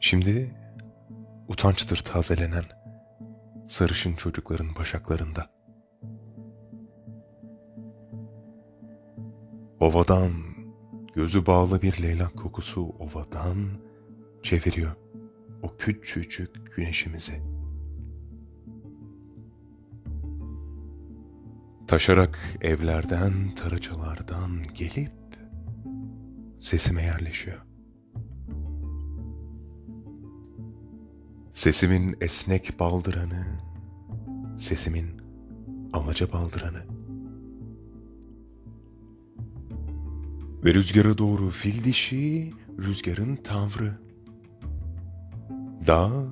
Şimdi utançtır tazelenen sarışın çocukların başaklarında. Ovadan gözü bağlı bir leylak kokusu ovadan çeviriyor o küçücük güneşimizi. Taşarak evlerden, taraçalardan gelip sesime yerleşiyor. Sesimin esnek baldıranı, sesimin alaca baldıranı. Ve rüzgara doğru fil dişi, rüzgarın tavrı. Dağ,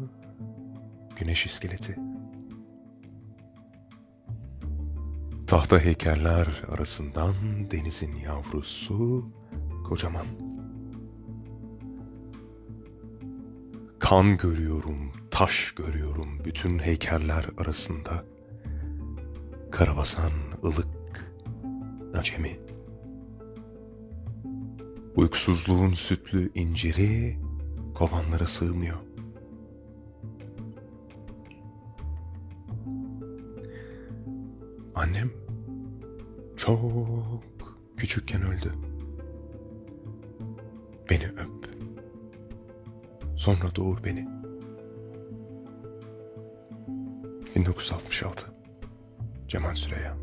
güneş iskeleti. Tahta heykeller arasından denizin yavrusu kocaman. Kan görüyorum, taş görüyorum bütün heykeller arasında. Karabasan, ılık, acemi. Uykusuzluğun sütlü inciri kovanlara sığmıyor. Annem çok küçükken öldü. Beni öp. Sonra doğur beni. 1966 Cemal Süreya